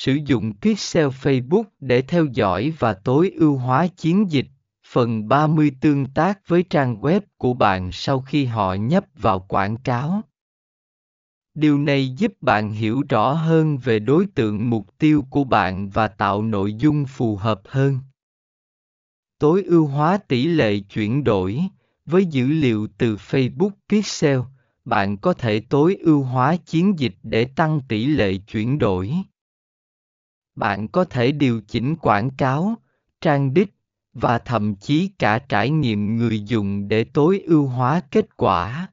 Sử dụng Pixel Facebook để theo dõi và tối ưu hóa chiến dịch. Phần 30 tương tác với trang web của bạn sau khi họ nhấp vào quảng cáo. Điều này giúp bạn hiểu rõ hơn về đối tượng mục tiêu của bạn và tạo nội dung phù hợp hơn. Tối ưu hóa tỷ lệ chuyển đổi với dữ liệu từ Facebook Pixel, bạn có thể tối ưu hóa chiến dịch để tăng tỷ lệ chuyển đổi. Bạn có thể điều chỉnh quảng cáo, trang đích và thậm chí cả trải nghiệm người dùng để tối ưu hóa kết quả.